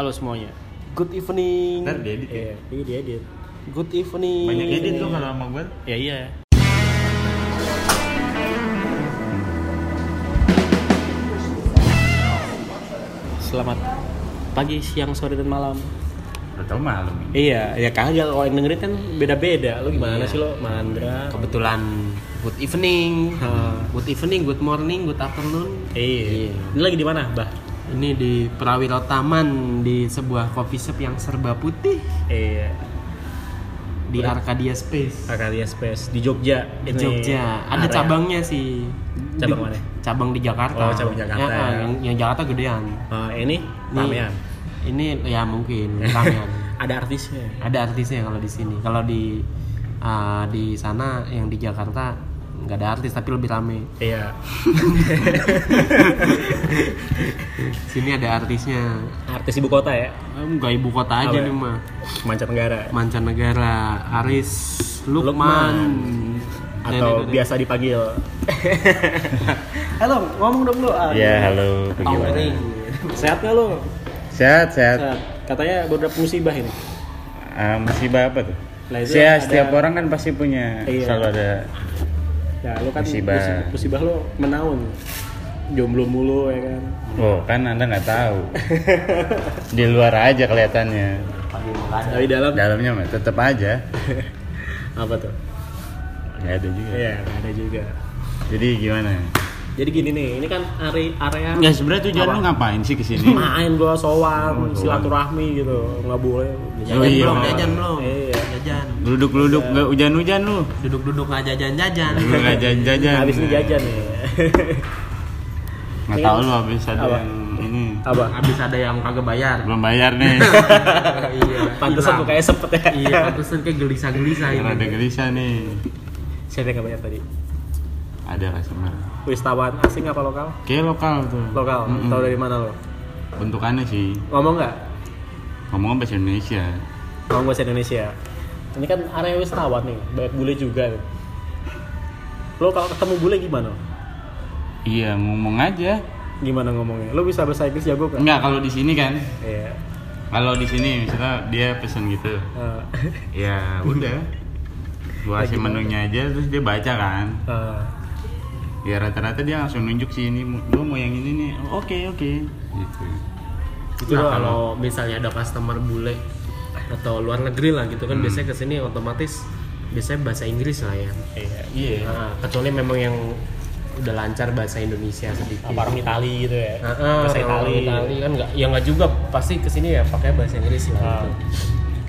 Halo semuanya. Good evening. Ntar diedit ya. Iya, iya diedit. Good evening. Banyak edit lu kalau sama gue. Ya iya. Selamat pagi, siang, sore, dan malam. Udah tau malam. Iya, ya kagak kalau yang dengerin kan beda-beda. Lu gimana Iya. sih lo, Mandra? kebetulan good evening Ah. good evening good morning good afternoon Iya. Ini lagi di mana, Bah? Ini di Prawiro Taman di sebuah coffee shop yang serba putih Iya. di Arcadia Space Arcadia Space di Jogja. di Ini Jogja ada area. cabangnya sih Cabang Di- mana? cabang di Jakarta Oh, cabang Jakarta. Ya, yang, yang Jakarta gedean Ah, ini Ini- ramean. ini ya mungkin ramean Ada artisnya. ada artisnya kalau di sini kalau di ah, di sana yang di Jakarta nggak ada artis tapi lebih rame Iya. sini ada artisnya Artis ibu kota ya, enggak ibu kota aja Apa? nih mah mancanegara. mancanegara Aris Lukman, Atau Nenek-nenek. biasa dipanggil. Halo, ngomong dong lu. Ya halo, bagaimana? Sehat nggak lu? Sehat, sehat. Sehat. Katanya beberapa musibah ini. Ah, musibah apa tuh? Itu Ya, ada- setiap orang kan pasti punya Iya. selalu ada Ya, lu kan Musibah. musibah, lu menaun. Jomblo mulu ya kan. Oh, kan Anda nggak tahu. Di luar aja kelihatannya. Dari dalam Dalamnya mah tetap aja. apa tuh? Nggak ada juga. Iya, nggak ada juga. Jadi gimana? Jadi gini nih, ini kan area area Nggak sebenarnya tujuan Apa? lu ngapain sih ke sini? main gua sowan, Oh, silaturahmi gitu. Nggak boleh. jajan Oh, iya. belum jajan belum Iya. jajan Duduk-duduk nggak hujan-hujan lu. duduk-duduk nggak jajan jajan Lu nggak jajan-jajan. Habis ini jajan nih. Nggak tahu lu habis ada Apa? yang ini apa? habis ada yang kagak bayar belum bayar nih. iya Pantesan tuh kayak sepet ya. iya pantesan kayak gelisah-gelisah ini Rada gelisah nih. Siapa yang nggak bayar tadi? Ada customer. Wisatawan asing apa lokal? Kayak lokal tuh. Lokal. Mm-mm. Tahu dari mana lo? Bentukannya sih. Ngomong nggak? Ngomongnya bahasa Indonesia. Ngomong bahasa Indonesia. Ini kan area wisatawan nih, banyak bule juga. nih. Lo kalau ketemu bule gimana? Iya, ngomong aja. Gimana ngomongnya? Lo bisa bahasa Inggris jago kan? Enggak kalau di sini kan. Iya. Kalau di sini misalnya dia pesen gitu. Eh, Ya udah. Gua kasih menunya aja terus dia baca kan. eh, Ya rata-rata dia langsung nunjuk sih ini gua mau yang ini nih. Oke, oke. Gitu. itu nah kalau misalnya ada customer bule atau luar negeri lah gitu kan Hmm. biasanya ke sini otomatis biasanya bahasa Inggris lah ya Iya. Iya. Nah, kecuali memang yang udah lancar bahasa Indonesia sedikit Apa orang Itali gitu ya? Nah, ah, bahasa Itali. Itali kan nggak ya nggak juga pasti ke sini ya pakai bahasa Inggris lah Ah. gitu.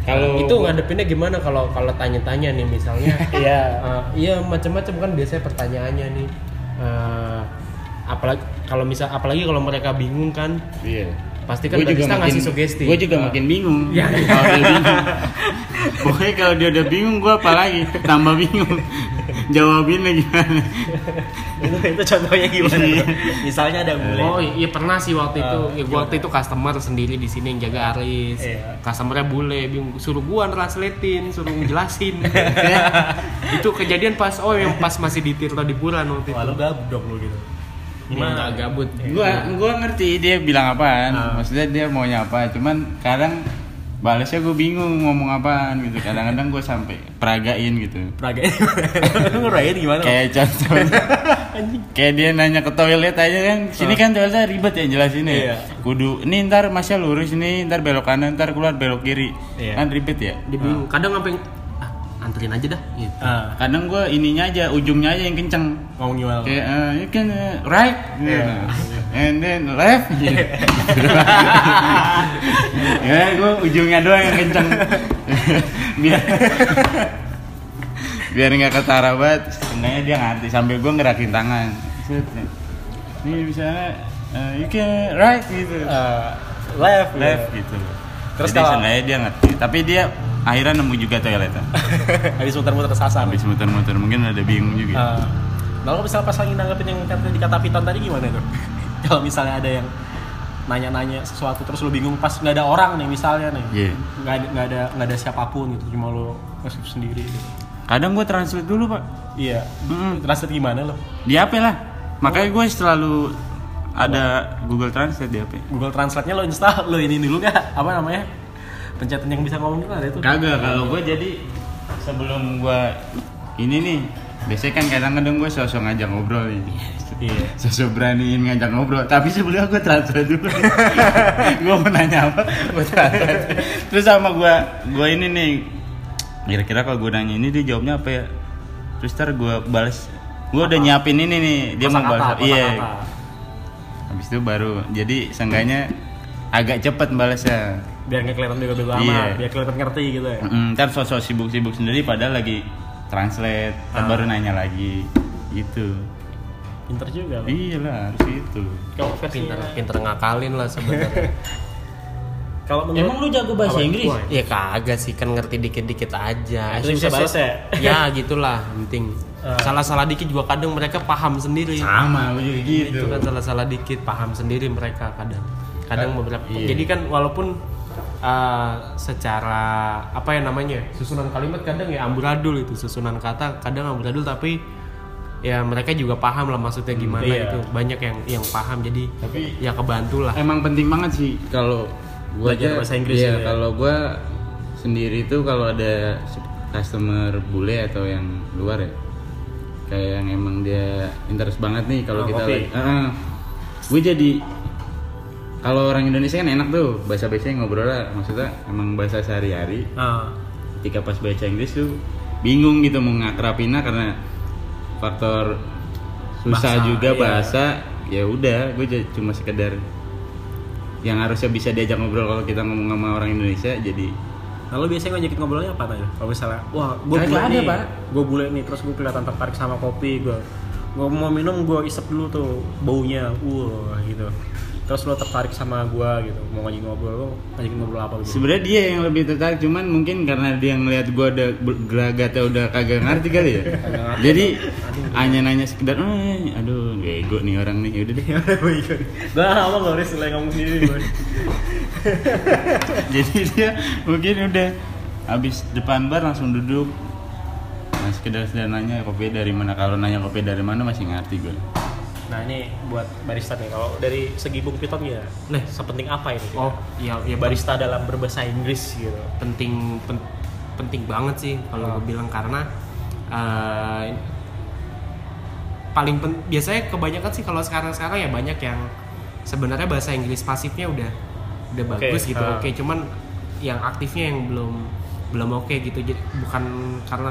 Kalau Nah, itu ngadepinnya gimana kalau kalau tanya-tanya nih misalnya Iya. Uh, iya macam-macam kan biasanya pertanyaannya nih uh, apalagi kalau misal apalagi kalau mereka bingung kan Iya. pasti kan Gua barista ngasih sugesti Gue juga makin bingung. Ya. Kalau dia bingung. Pokoknya kalau dia udah bingung, gue apalagi tambah bingung. Jawabinnya gimana? itu, itu contohnya gimana? Iya. tuh? Misalnya ada bule. Oh iya pernah sih waktu itu. Ah, ya, gua waktu itu customer sendiri di sini yang jaga Aris. Iya. Customernya bule, bingung. suruh gua translatein, suruh ngejelasin. itu kejadian pas oh yang pas masih di Tirta di Puran waktu itu. Lo gabut dong lo gitu. Gimana? Gabut. Gua gua ngerti dia bilang apaan. Ah. Maksudnya dia maunya apa. Cuman kadang balasnya gue bingung ngomong apaan gitu. Kadang-kadang gue sampai peragain gitu. Praga Lo ngerayain gimana? Kayak contoh Kayak dia nanya ke toilet aja kan Sini kan toiletnya ribet ya jelasin Ah. Iya. ya Kudu Ini ntar masnya lurus nih Ntar belok kanan Ntar keluar belok kiri Iya. Kan ribet ya Dia bingung. Kadang sampai ah anterin aja dah gitu. Ah, Kadang gue ininya aja Ujungnya aja yang kenceng ngomong gimana? Kayak uh, You can uh, right Iya. And then left Ya gue ujungnya doang yang kenceng Biar Biar nggak ketara banget Sebenarnya dia ngerti Sambil gue ngerakin tangan. Ini misalnya uh, You can right gitu Eh, left, Left ya. gitu Terus Jadi kalau- seenggaknya dia ngerti Tapi dia akhirnya nemu juga toiletnya Habis muter-muter kesasar. Habis muter-muter Mungkin ada bingung juga Eh, Nah, kalau misalnya pas lagi nanggepin yang kata di kata Piton tadi gimana tuh? kalau misalnya ada yang nanya-nanya sesuatu terus lu bingung pas nggak ada orang nih misalnya nih Iya. nggak ada nggak ada nggak ada siapa pun gitu cuma lu nge sendiri gitu. Kadang gue translate dulu pak iya Mm-mm. translate gimana lo Di apa lah Makanya gue selalu ada Google Translate di HP. Google Translate-nya lo install, lo ini dulu gak? Apa namanya? Pencetan yang bisa ngomong itu ada itu. Kagak, kalau gue jadi sebelum gue ini nih, biasanya kan kadang-kadang gue sosok ngajak ngobrol nih. Iya. Sosok beraniin ngajak ngobrol, tapi sebelumnya gue translate dulu. gue mau nanya apa, gue translate. Terus sama gue, gue ini nih, kira-kira kalau gue nanya ini dia jawabnya apa ya? Terus ntar gue balas, gue udah nyiapin ini nih, dia mau balas. Iya, habis itu baru, jadi seenggaknya agak cepet balasnya. Biar nggak kelihatan bego-bego amat, Iya. biar kelihatan ngerti gitu ya. Mm, ntar sosok sibuk-sibuk sendiri padahal lagi translate, Ah. baru nanya lagi gitu. Pinter juga. lo. Iya lah, harus gitu. Kalau versi pinter pinter ngakalin lah sebenarnya Kalau menurut Emang lu jago bahasa Apa? Inggris? Wah, ya kagak sih kan ngerti dikit-dikit aja Itu bisa balas ya? ya gitulah penting Ah. salah-salah dikit juga kadang mereka paham sendiri Sama, juga gitu. itu kan salah-salah dikit paham sendiri mereka kadang kadang Kan, beberapa iya. jadi kan walaupun uh, secara apa ya namanya susunan kalimat kadang ya amburadul itu susunan kata kadang amburadul tapi ya mereka juga paham lah maksudnya gimana iya. itu banyak yang yang paham jadi Tapi- ya kebantu lah Emang penting banget sih kalau gua Belajar aja- bahasa Inggris Iya, gitu ya. kalau gua sendiri tuh kalau ada customer bule atau yang luar ya. Kayak yang emang dia interest banget nih kalau Oh, kita kopi. lagi. Heeh. gue jadi kalau orang Indonesia kan enak tuh bahasa bahasanya ngobrol lah maksudnya emang bahasa sehari-hari Ah, ketika pas baca Inggris tuh bingung gitu mau ngakrapinnya karena faktor susah Bahasa, juga iya. bahasa ya udah gue cuma sekedar yang harusnya bisa diajak ngobrol kalau kita ngomong sama orang Indonesia jadi Lalu biasanya ngajakin ngobrolnya apa tanya? Kalau misalnya, wah gue bule ada, nih, Pak. gue bule nih, terus gue kelihatan tertarik sama kopi, gue gue mau minum gue isep dulu tuh baunya, wah gitu. Terus lo tertarik sama gue gitu, mau ngajak ngobrol, lo ngajakin ngobrol apa gitu? sebenarnya dia yang lebih tertarik cuman mungkin karena dia ngelihat gue ada gelagatnya udah kagak ngerti kali ya. Jadi hanya nanya sekedar eh aduh bego nih orang nih. Udah deh. Gue apa nggak harus selain ngomong sendiri gue. jadi dia mungkin udah habis depan bar langsung duduk. Nah sekedar sekedar nanya kopi dari mana? Kalau nanya kopi dari mana masih ngerti gue Nah ini buat barista nih, kalau dari segi Bung Piton ya, Nah. sepenting apa ini? oh ya ya barista dalam berbahasa Inggris gitu. penting pen- penting banget sih kalau Oh. gue bilang karena eh, paling pen- biasanya kebanyakan sih kalau sekarang-sekarang ya banyak yang sebenarnya bahasa Inggris pasifnya udah udah Oke, bagus gitu ah. oke cuman yang aktifnya yang belum belum oke gitu jadi bukan karena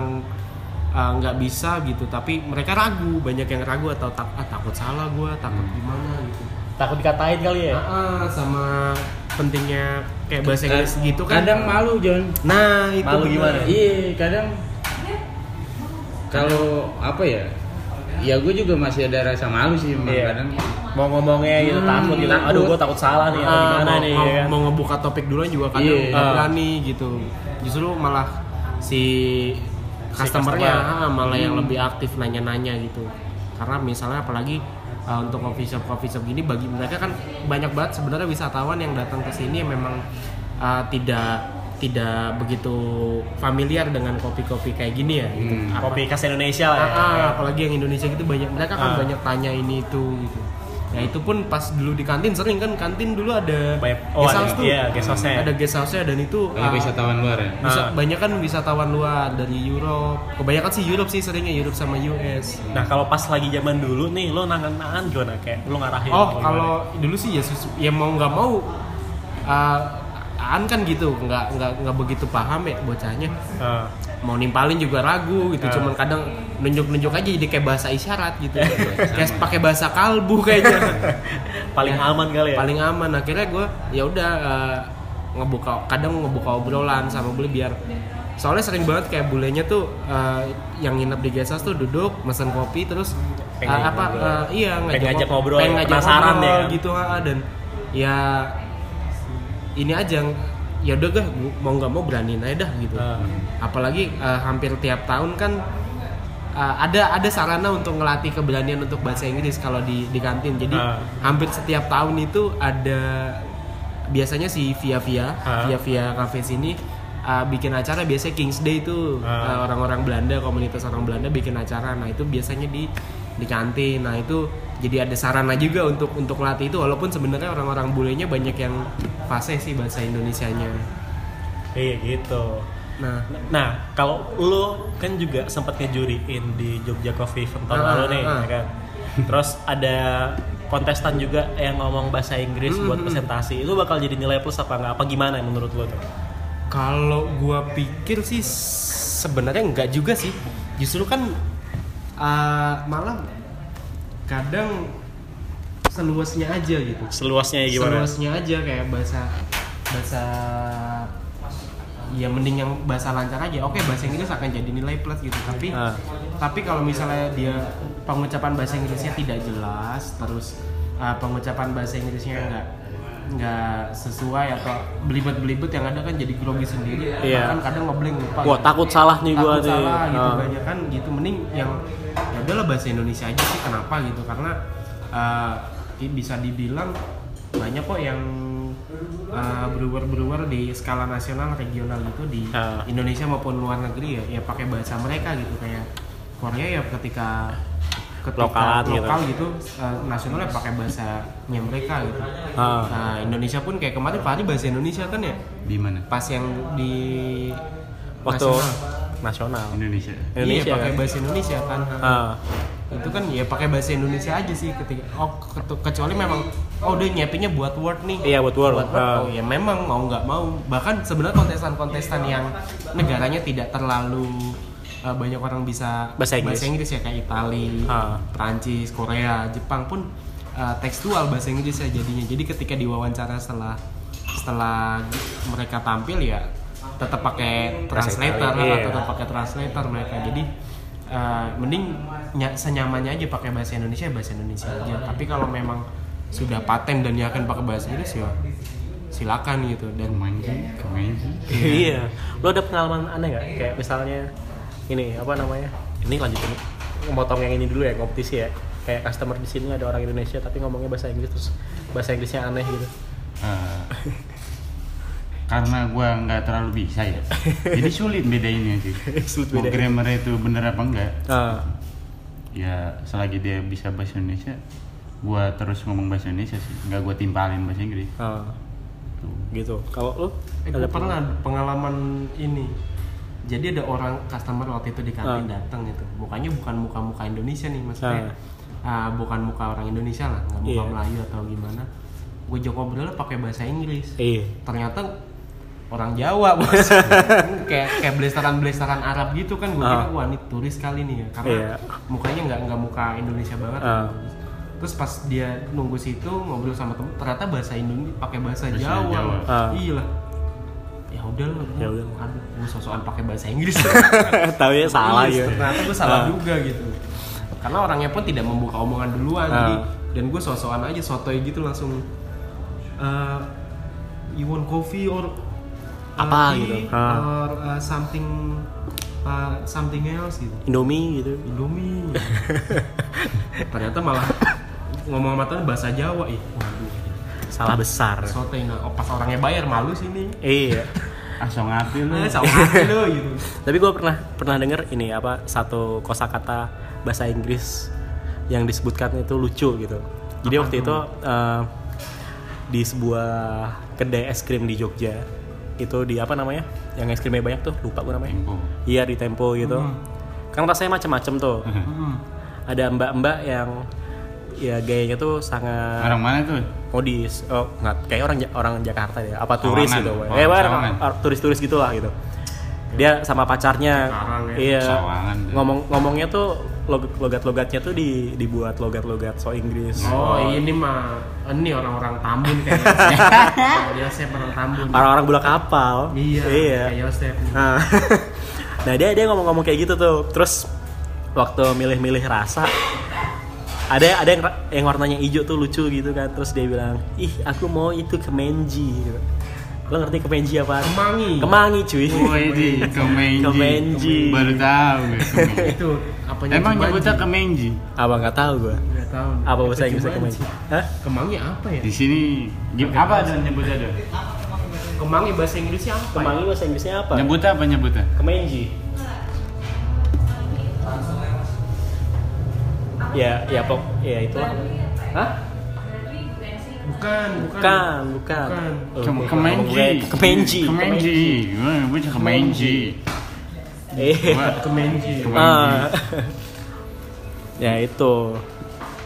eh, nggak bisa gitu tapi mereka ragu banyak yang ragu atau tak, ah, takut salah gue takut gimana gitu Takut dikatain kali ya? Ah, ah, sama pentingnya kayak bahasa Inggris gitu kan kadang malu John Nah, itu Malu gimana? iya kadang kalau apa ya ya gue juga masih ada rasa malu sih emang Iya. kadang Mau ngomongnya gitu, Hmm, takut gitu. takut. Aduh, gue takut salah nih, atau Ah, gimana mau, nih? mau, ya kan? mau ngebuka topik duluan juga kadang Iya. nggak Ah. berani gitu. Justru malah si customernya customer. ah, malah yang lebih aktif nanya-nanya gitu. Karena misalnya apalagi ah, untuk coffee shop coffee shop gini bagi mereka kan banyak banget sebenarnya wisatawan yang datang ke sini yang memang ah, tidak tidak begitu familiar dengan kopi-kopi kayak gini ya. gitu. Hmm. Apa- Kopi khas Indonesia lah ya. Ah, ah, apalagi yang Indonesia gitu banyak mereka kan Ah. banyak tanya ini itu gitu. Ya itu pun pas dulu di kantin sering kan kantin dulu ada Banyak- oh, guest ada- house tuh. iya, guest house-nya. Ada guest house-nya dan itu kalau ah, wisatawan luar ya bisa Ah. banyak kan wisatawan luar dari Europe. Kebanyakan sih Europe sih seringnya Europe sama US. Nah kalau pas lagi zaman dulu nih, lo nangan-nangan gimana? Kayak lo ngarahin Oh, kalau dulu sih ya ya mau nggak mau ah, Aan kan gitu, nggak nggak nggak begitu paham ya bocahnya. gimana? Mau nimpalin juga ragu gitu Ah. cuman kadang nunjuk-nunjuk aja jadi kayak bahasa isyarat gitu kayak pakai bahasa kalbu kayaknya paling Ya, aman kali ya? paling aman akhirnya gue ya udah eh, ngebuka kadang ngebuka obrolan sama bule biar soalnya sering banget kayak bulenya tuh eh, yang nginep di guest house tuh duduk mesen kopi terus Pengen apa ngobrol. eh, iya Pengen ngajak ngobrol, pengen ngajak penasaran ngobrol ya kan? gitu ah, dan ya ini aja ya udah gak mau nggak mau beraniin aja dah gitu Ah. apalagi eh, hampir tiap tahun kan eh, ada ada sarana untuk ngelatih keberanian untuk bahasa Inggris kalau di di kantin jadi Ah. hampir setiap tahun itu ada biasanya si via via Ah. via via cafe sini eh, bikin acara biasanya Kings Day itu Ah. eh, orang-orang Belanda komunitas orang Belanda bikin acara nah itu biasanya di di kantin nah itu jadi ada sarana juga untuk untuk latih itu. Walaupun sebenarnya orang-orang bulenya banyak yang fase sih bahasa Indonesianya. Iya gitu. Nah. Nah kalau lu kan juga sempat ngejuriin di Jogja Coffee Event tahun Ah, lalu nih ah. ya kan? Terus ada kontestan juga yang ngomong bahasa Inggris Hmm, buat presentasi. Itu bakal jadi nilai plus apa enggak apa gimana menurut lu tuh? Kalau gua pikir sih sebenarnya enggak juga sih. Justru kan uh, malah kadang seluasnya aja gitu. seluasnya ya gimana Seluasnya aja kayak bahasa bahasa ya mending yang bahasa lancar aja. Oke, bahasa Inggris akan jadi nilai plus gitu. Tapi Ah. tapi kalau misalnya dia pengucapan bahasa Inggrisnya tidak jelas, terus uh, pengucapan bahasa Inggrisnya enggak nggak sesuai atau belibet-belibet yang ada kan jadi grogi sendiri Iya. bahkan kadang ngeblank lupa Wah gitu. takut salah nih gua takut nih. salah gitu Ah. banyak kan gitu mending yang ya udahlah bahasa Indonesia aja sih kenapa gitu karena uh, bisa dibilang banyak kok yang uh, brewer-brewer di skala nasional regional gitu di Ah. Indonesia maupun luar negeri ya ya pakai bahasa mereka gitu kayak Korea ya ketika ketika Lokalan gitu. lokal gitu, uh, nasionalnya pakai bahasanya mereka gitu Ah. nah Indonesia pun kayak kemarin Fahri bahasa Indonesia kan ya Di mana? pas yang di waktu nasional. Nasional Indonesia. Indonesia iya pakai kan? bahasa Indonesia kan Ah. itu kan ya pakai bahasa Indonesia aja sih ketika oh kecuali memang oh udah nyiapinnya buat word nih Iya, buat Word. Ah. oh ya memang mau nggak mau bahkan sebenarnya kontestan-kontestan yang negaranya tidak terlalu uh, banyak orang bisa Bahasa Inggris. ya kayak Itali, Ah. Prancis, Korea, Jepang pun uh, tekstual bahasa Inggris ya jadinya jadi ketika diwawancara setelah setelah mereka tampil ya tetap pakai translator Itali, iya. tetap pakai translator mereka. Jadi uh, mending ny- senyamannya aja pakai bahasa Indonesia ya bahasa Indonesia aja. Tapi kalau memang sudah paten dan yakin pakai bahasa Inggris ya silakan gitu. Dan Kemenji, kemenji. iya. Lo ada pengalaman aneh nggak? Kayak misalnya ini apa namanya? Ini lanjutin memotong yang ini dulu ya kompetisi ya. Kayak customer di sini ada orang Indonesia tapi ngomongnya bahasa Inggris terus bahasa Inggrisnya aneh gitu. Eh, karena gua nggak terlalu bisa ya. Jadi sulit bedainnya sih. Sulit Mau bedain. grammar itu bener apa enggak? ah Ya selagi dia bisa bahasa Indonesia, gua terus ngomong bahasa Indonesia sih. Nggak gua timpalin bahasa Inggris. Tuh. gitu kalau lo Eh, gue pernah pengalaman ini. Jadi ada orang customer waktu itu di kantin Ah. datang gitu. Mukanya bukan muka-muka Indonesia nih maksudnya. Ah. ah, bukan muka orang Indonesia lah, nggak muka Iya. Melayu atau gimana. Gue joko ngobrol pakai bahasa Inggris. iya Ternyata orang Jawa bos. kayak kayak blasteran-blasteran Arab gitu kan. Gue kira Ah. wah ini turis kali nih ya. Karena Iya. mukanya nggak nggak muka Indonesia banget. Ah. Terus pas dia nunggu situ ngobrol sama temen, ternyata bahasa Indonesia pakai bahasa Bahasa Jawa. Jawa. Ah. Iya lah. Ya udah lah. Ya udah. Aduh, gue sosokan pakai bahasa Inggris. tahu ya salah ya Ternyata gue salah Ah. juga gitu. Karena orangnya pun tidak membuka omongan duluan, Ah. jadi dan gue sosokan aja sotoy gitu langsung. eh, you want coffee or uh, Apa tea gitu. Ah. or uh, something uh, something else gitu. Indomie gitu Indomie. Ternyata malah ngomong sama temen bahasa Jawa ih. Waduh. salah besar Sotoy nah, oh, pas orangnya bayar malu sini. iya Asal ngerti lu. Eh, sama hati lo gitu. tapi gue pernah pernah denger ini apa satu kosakata bahasa Inggris yang disebutkan itu lucu gitu jadi Apa waktu tuh? itu eh, di sebuah kedai es krim di Jogja itu di apa namanya yang es krimnya banyak tuh lupa gue namanya Tempo. iya di Tempo gitu Hmm. kan rasanya macem-macem tuh Hmm. ada mbak-mbak yang ya gayanya tuh sangat Orang mana tuh? modis oh nggak kayak orang orang Jakarta ya apa turis Sawangan. gitu Oh, eh bar- Sawangan. or- turis-turis gitulah gitu dia sama pacarnya Sekarang ya. iya Sawangan tuh. ngomong ngomongnya tuh logat-logatnya tuh di dibuat logat-logat so Inggris Oh ini mah ini orang-orang Tambun kayak Yosef orang Tambun. orang-orang bulak kapal Iya. iya Kayak Yosef. nah, nah dia dia ngomong-ngomong kayak gitu tuh terus waktu milih-milih rasa ada ada yang yang warnanya hijau tuh lucu gitu kan terus dia bilang ih aku mau itu kemenji gitu. Lo ngerti kemenji apa Kemangi. kemangi cuy Oh ini kemenji. Kemenji. Baru tahu gue. Itu apanya? Emang nyebutnya kemenji. apa nggak tahu gua Nggak tahu. apa bahasa Inggrisnya kemenji Hah? Kemangi apa ya? Di sini apa ada nyebutnya ada? Kemangi bahasa Inggrisnya apa? kemangi bahasa Inggrisnya apa Nyebutnya apa nyebutnya? kemenji ya ya pok ya itulah Hah? Bukan, bukan bukan Bukan. Oh, Kem- gua- Kemenji. gua- kemenji Kemenji. Bocah Kemenji. eh Kemenji. Kemenji. ah. ya itu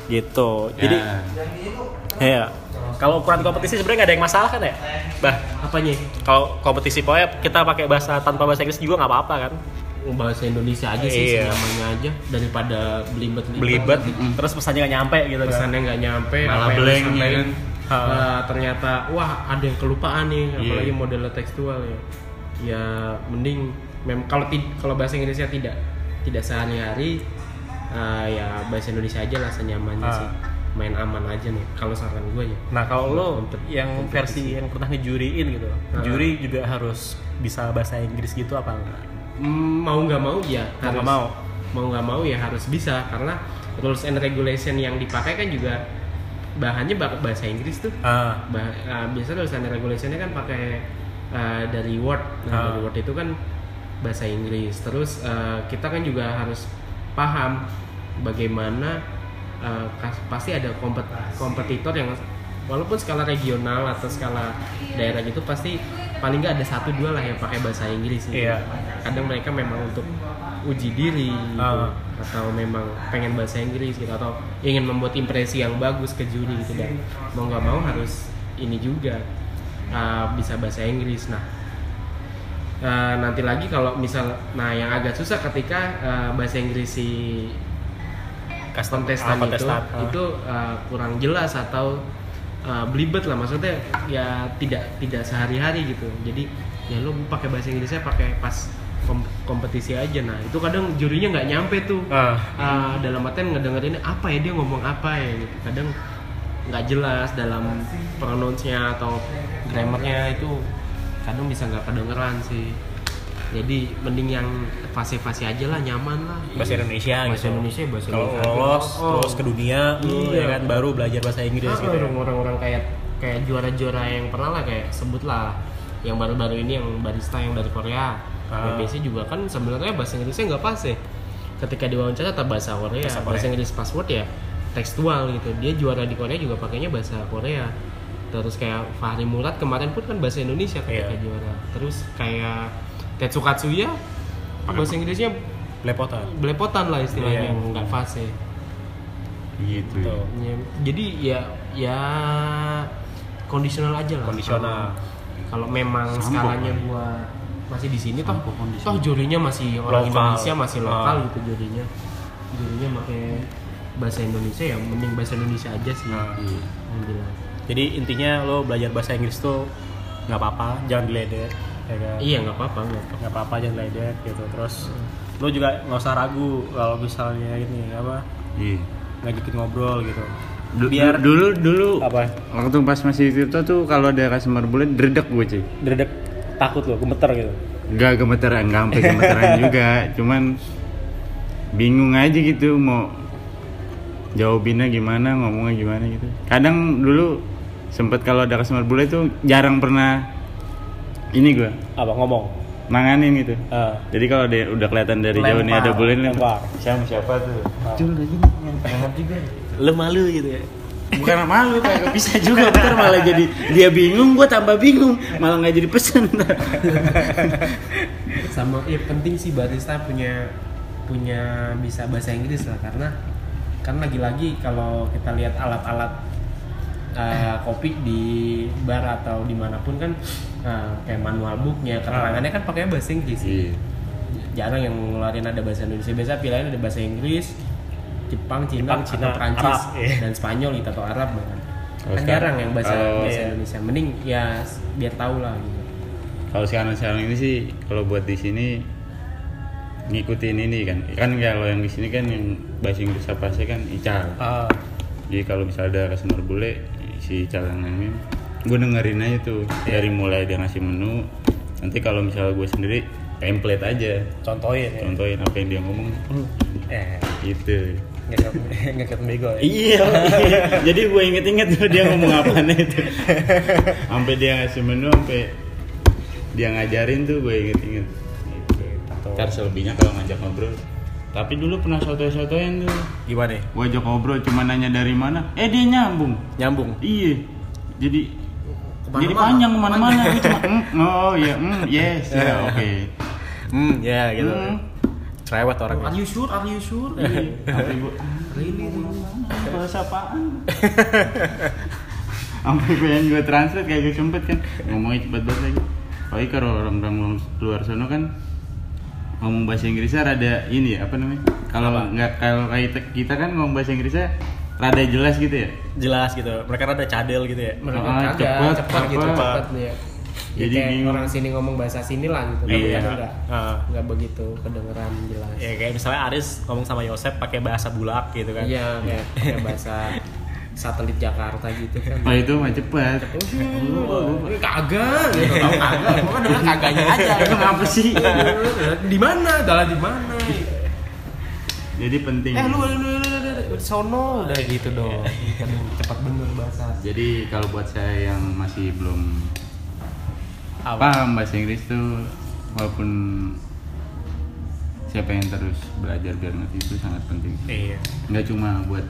gitu jadi Ya. ya kalau ukuran kompetisi sebenarnya nggak ada yang masalah kan ya bah Apanya? kalau kompetisi pokoknya kita pakai bahasa tanpa bahasa Inggris juga nggak apa-apa kan Bahasa Indonesia aja sih, Iya. senyamannya aja daripada belibet belibet terus pesannya nggak nyampe gitu kan pesannya nggak nyampe Malah blank, eh, ternyata wah ada yang kelupaan nih Iya. apalagi modelnya tekstual ya ya mending mem kalau kalau bahasa Inggrisnya tidak tidak sehari-hari eh, ya bahasa Indonesia aja lah senyamannya Ah. sih main aman aja nih kalau saran gue ya Nah kalau lo yang versi yang pernah ngejuriin gitu, Ah. juri juga harus bisa bahasa Inggris gitu apa enggak? Mm, mau nggak mau ya Mau harus nggak mau? mau nggak mau ya harus bisa karena rules and regulation yang dipakai kan juga bahannya bah- bahasa Inggris tuh. Ah, bah, uh, biasanya rules and regulationnya kan pakai uh, dari Word. Nah Ah. dari Word itu kan bahasa Inggris. Terus uh, kita kan juga harus paham bagaimana uh, pasti ada kompet kompetitor yang walaupun skala regional atau skala daerah gitu pasti paling nggak ada satu dua lah yang pakai bahasa Inggris gitu. Iya. kadang mereka memang untuk uji diri gitu Ah. atau memang pengen bahasa Inggris gitu atau ingin membuat impresi yang bagus ke juri gitu dan mau nggak mau harus ini juga uh, bisa bahasa Inggris nah uh, nanti lagi kalau misal nah yang agak susah ketika uh, bahasa Inggris si custom kontestan, ah, kontestan. itu Ah. itu uh, kurang jelas atau uh, belibet lah maksudnya ya tidak tidak sehari-hari gitu. Jadi ya lo pakai bahasa Inggrisnya pakai pas kom- kompetisi aja. Nah itu kadang jurinya nggak nyampe tuh. Ah. Uh, dalam artian ngedengerin apa ya dia ngomong apa ya gitu. Kadang nggak jelas dalam pronounce-nya atau grammarnya itu kadang bisa nggak kedengeran sih jadi mending yang fase-fase aja lah nyaman lah bahasa Indonesia bahasa gitu. Indonesia bahasa Kalau Indonesia lolos Oh. terus ke dunia, lu Iya. ya kan baru belajar bahasa Inggris Ah, gitu. ya. orang-orang kayak kayak juara-juara yang pernah lah kayak sebut lah yang baru-baru ini yang barista yang dari Korea Ah. BBC juga kan sebenarnya bahasa Inggrisnya nggak pas ya ketika diwawancara tetap bahasa Korea Bahasa bahasa, Korea. Inggris password ya tekstual gitu dia juara di Korea juga pakainya bahasa Korea terus kayak Fahri Murad kemarin pun kan bahasa Indonesia ketika Iya. juara terus kayak Tetsu Katsuya bahasa Inggrisnya Lepotan. belepotan lah istilahnya yang nggak fase Gitu. Tuh. Ya, jadi ya ya kondisional aja lah. Kondisional. Kalau- memang Sampo, skalanya buat masih di sini toh, toh jurinya masih orang Lokal. Indonesia masih lokal Ah. gitu jurinya. Jurinya pakai bahasa Indonesia ya mending bahasa Indonesia aja sih. Ah. Iya. Jelas. Jadi intinya lo belajar bahasa Inggris tuh nggak apa-apa, jangan diledek, ya kan? Iya nggak apa-apa nggak apa. nggak apa-apa jangan ledek gitu. Terus lo juga nggak usah ragu kalau misalnya ini apa Iya. ngajakin ngobrol gitu. Du- Biar- du- dulu dulu Apa? waktu pas masih Tirto tuh kalau ada customer bule dredek gue cuy Dredek takut lo, gemeter gitu. Enggak gemeteran, enggak sampai gemeteran juga cuman bingung aja gitu mau jawabinnya gimana ngomongnya gimana gitu kadang dulu sempet kalau ada customer bule tuh jarang pernah ini gue Apa ngomong? nanganin gitu Ah. jadi kalau dia udah kelihatan dari jauh nih ada Lempar, nih lempar. siapa siapa tuh Ah. Cul, lagi nih. Lo malu gitu ya. bukan malu kayak bisa juga ntar malah jadi dia bingung gua tambah bingung malah nggak jadi pesen Sama ya penting sih barista punya punya bisa bahasa Inggris lah karena kan lagi-lagi kalau kita lihat alat-alat uh, kopi di bar atau di mana pun kan uh, kayak manual booknya keterangannya kan pakai bahasa Inggris. Iya. Jarang yang ngeluarin ada bahasa Indonesia. Biasa pilihannya ada bahasa Inggris Jepang Cina, Jepang, Cina, atau Prancis Arab, iya. dan Spanyol gitu atau Arab bahkan. Kalau kan jarang yang bahasa kalau- bahasa iya. Indonesia. Mending ya biar tahu lah gitu. Kalau sekarang sekarang ini sih kalau buat di sini ngikutin ini kan. Kan kalau yang di sini kan yang bahasa Inggris apa sih kan Ical. Ah. jadi kalau misalnya ada customer bule si Ical yang ini gue dengerin aja tuh dari mulai dia ngasih menu nanti kalau misalnya gue sendiri template aja contohin ya. contohin apa yang dia ngomong oh, Eh, gitu ngeket ngeket bego ya. Iya, jadi gue inget-inget tuh dia ngomong apa itu. Sampai dia ngasih menu, sampai dia ngajarin tuh gue inget-inget. Gitu. Ntar selebihnya kalau ngajak ngobrol Tapi dulu pernah soto-sotoin tuh. Gimana? Gua ajak ngobrol cuma nanya dari mana. Eh dia nyambung. Nyambung. Iya. Jadi Ke mana-mana. jadi panjang ke mana-mana. Gua cuma mm, oh iya, mm, yes, ya oke. Hmm, ya gitu. Hmm. Cerewet Are orangnya. you sure? Are you sure? Iya. Sampai gua Really, really. bahasa apaan? Sampai pengen gue translate kayak gue sempet kan ngomongnya cepet banget lagi. Apalagi kalau orang-orang luar sana kan ngomong bahasa Inggrisnya rada ini ya apa namanya? Kalau nggak kalau kayak kita- kan ngomong bahasa Inggrisnya rada jelas gitu ya. Jelas gitu. Mereka rada cadel gitu ya. Mereka Ah, kagak, cepet, cepet, gitu, cepet. cepet ya. Jadi Jadi kayak bingung. orang sini ngomong bahasa sini lah gitu, tapi Iya. kan enggak, Ah. enggak begitu kedengeran jelas. Ya kayak misalnya Aris ngomong sama Yosep pakai bahasa bulak gitu kan. Iya, kayak pakai bahasa satelit Jakarta gitu kan. Oh itu mah cepet. Ini kagak gitu, tahu kagak. Gua kan kagaknya aja. Emang apa sih? Di mana? Dalam di mana? Jadi penting. Eh lu lu lu, lu, lu, sono udah gitu dong. Kan cepat bener bahasa. Jadi kalau buat saya yang masih belum Apa? paham bahasa Inggris tuh walaupun saya pengen terus belajar biar ngerti itu sangat penting. Iya. Nggak cuma buat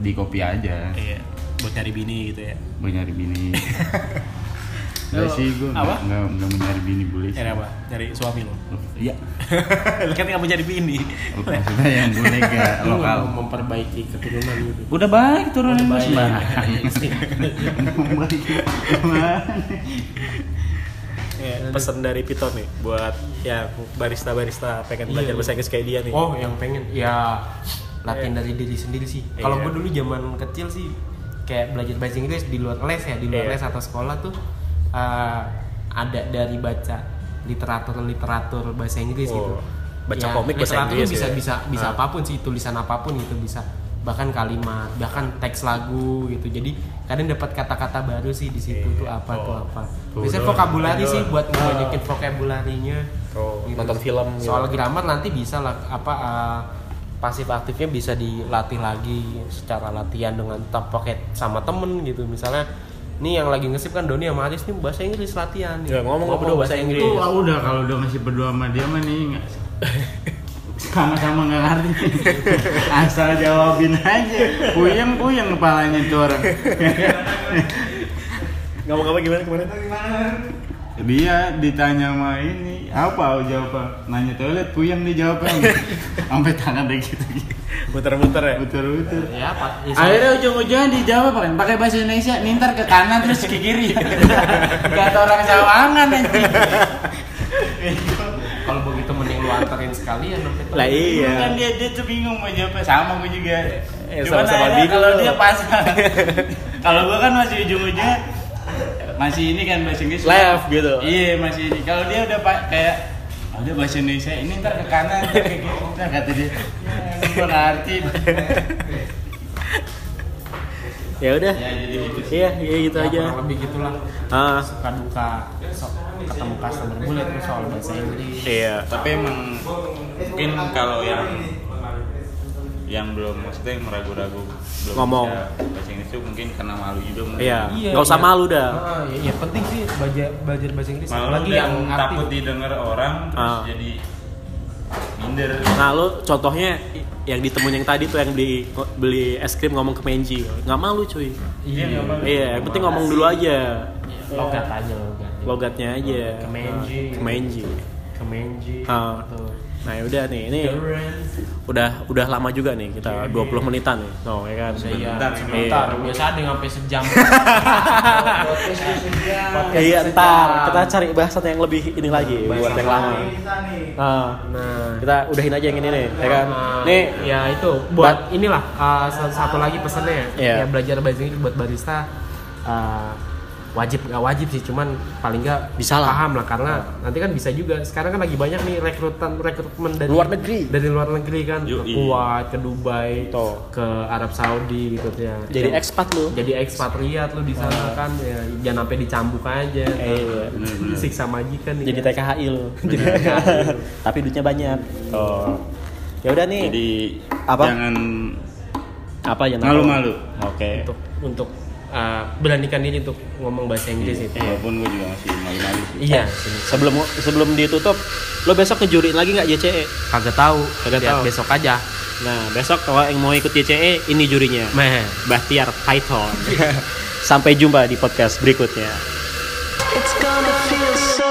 di kopi aja, Iya. Buat nyari bini gitu ya. buat nyari bini. Lo- Enggak sih, gue apa? nggak nggak mau nyari bini boleh sih. Nyari apa? Nyari suami lo. Iya. Lu kan nggak mau nyari bini. Oh, Maksudnya yang gak Lu lokal. mau memperbaiki keturunan gitu. Udah baik turunan Udah lu baik. sembarang. Baik. Gimana? Ya, pesan dari Pito nih buat yang barista-barista pengen Iya. belajar bahasa Inggris kayak dia nih. Oh, yang pengen ya latihan dari diri sendiri sih. Kalau Iya. gue dulu zaman kecil sih kayak belajar bahasa Inggris di luar les ya, di luar Iya. les atau sekolah tuh eh, ada dari baca literatur-literatur bahasa Inggris Oh, gitu. baca komik bahasa literatur Inggris bisa ya? bisa bisa Ah. apa pun sih, tulisan apa pun gitu bisa bahkan kalimat, bahkan teks lagu gitu. Jadi kadang dapat kata-kata baru sih di situ Iya. tuh apa tuh Oh. apa. Tuh, Biasanya dong. vokabulari sih buat Ah. ngebanyakin vokabularinya Oh, gitu. nonton film gitu. soal grammar nanti bisa lah apa uh, pasif aktifnya bisa dilatih lagi secara latihan dengan tetap pakai sama temen gitu. Misalnya nih yang lagi ngesip kan Doni sama Aris nih bahasa Inggris latihan. Ya, ngomong berdua bahasa Inggris. Itu ah, udah kalau udah ngasih berdua sama dia mah nih sama-sama nggak ngerti. Asal jawabin aja. Puyeng puyeng kepalanya tuh orang. Ngomong apa gimana kemarin? Dia ditanya sama ini apa jawab? Nanya toilet puyeng dia jawabnya sampai tangan kayak gitu. Muter-muter ya. betul ya pak ya, akhirnya ujung-ujungnya dijawab kan pakai bahasa Indonesia nintar ke kanan terus ke kiri. Kata orang sawangan anjing. Kalau begitu mending lu anterin sekalian sampai Lah iya. kan dia dia tuh bingung mau jawab sama gue juga. Cuman sama-sama bingung. kalau dia pas kalau gue kan masih ujung-ujungnya masih ini kan bahasa Inggris Left gitu. iya masih ini kalau dia udah pak kayak "Ah, udah bahasa Indonesia ini ntar ke kanan ntar ke kiri ntar kata dia ya, ngerti Ya udah. ya jadi gitu sih Iya, iya gitu Ya, aja. lebih gitulah Ah, suka duka so- ketemu customer bule terus soal bahasa Inggris iya. tapi emang mungkin kalau yang yang belum maksudnya yang meragu-ragu belum Ngomong. bisa bahasa Inggris tuh mungkin karena malu juga mungkin Iya. Nggak usah malu dah. Ah, ya, ya penting sih belajar belajar bahasa Inggris malu dan yang aktif. takut didengar orang terus Ah. jadi minder Nah lu contohnya yang ditemuin yang tadi tuh yang beli beli es krim ngomong ke Menji nggak malu cuy Iya, malu. iya yang penting ngomong dulu aja logat aja logat logatnya aja Kemenji. Kemenji Kemenji Ah. tuh. nah ya udah nih ini udah udah lama juga nih kita 20 menitan nih. No ya kan? Iya, Sebentar, sebentar. Iya. Biasa ada sampai sejam. Ya, iya ntar. Kita cari bahasan yang lebih ini lagi buat yang lama. Ah, Nah, kita udahin aja yang ini nih ya kan? Nah, nih. ya itu buat inilah uh, satu, lagi pesannya Iya. ya belajar bahasa Inggris buat barista. Uh, wajib nggak wajib sih cuman paling nggak Bisa lah. paham lah karena nanti kan bisa juga sekarang kan lagi banyak nih rekrutan rekrutmen dari Luar negeri. dari luar negeri kan ke Yoi. Kuwait ke Dubai Tuh. ke Arab Saudi gitu ya jadi Yang- expat lu jadi ekspatriat lu di sana kan ya, jangan sampai dicambuk aja Iya. Bener-bener. siksa majikan nih jadi kan. TKHI lu Jadi TKHI lu. tapi duitnya banyak oh ya udah nih jadi Apa? jangan apa ya Malu-malu. oke untuk untuk uh, beranikan diri untuk ngomong bahasa Inggris itu. Walaupun gue juga masih malu-malu sih. Iya, Sebelum sebelum ditutup, lo besok ngejurin lagi nggak JCE? kagak tahu. Kagak Lihat tahu. besok aja. Nah, besok kalau yang mau ikut JCE, ini jurinya. Meh. Bahtiar Python. Sampai jumpa di podcast berikutnya. It's gonna feel so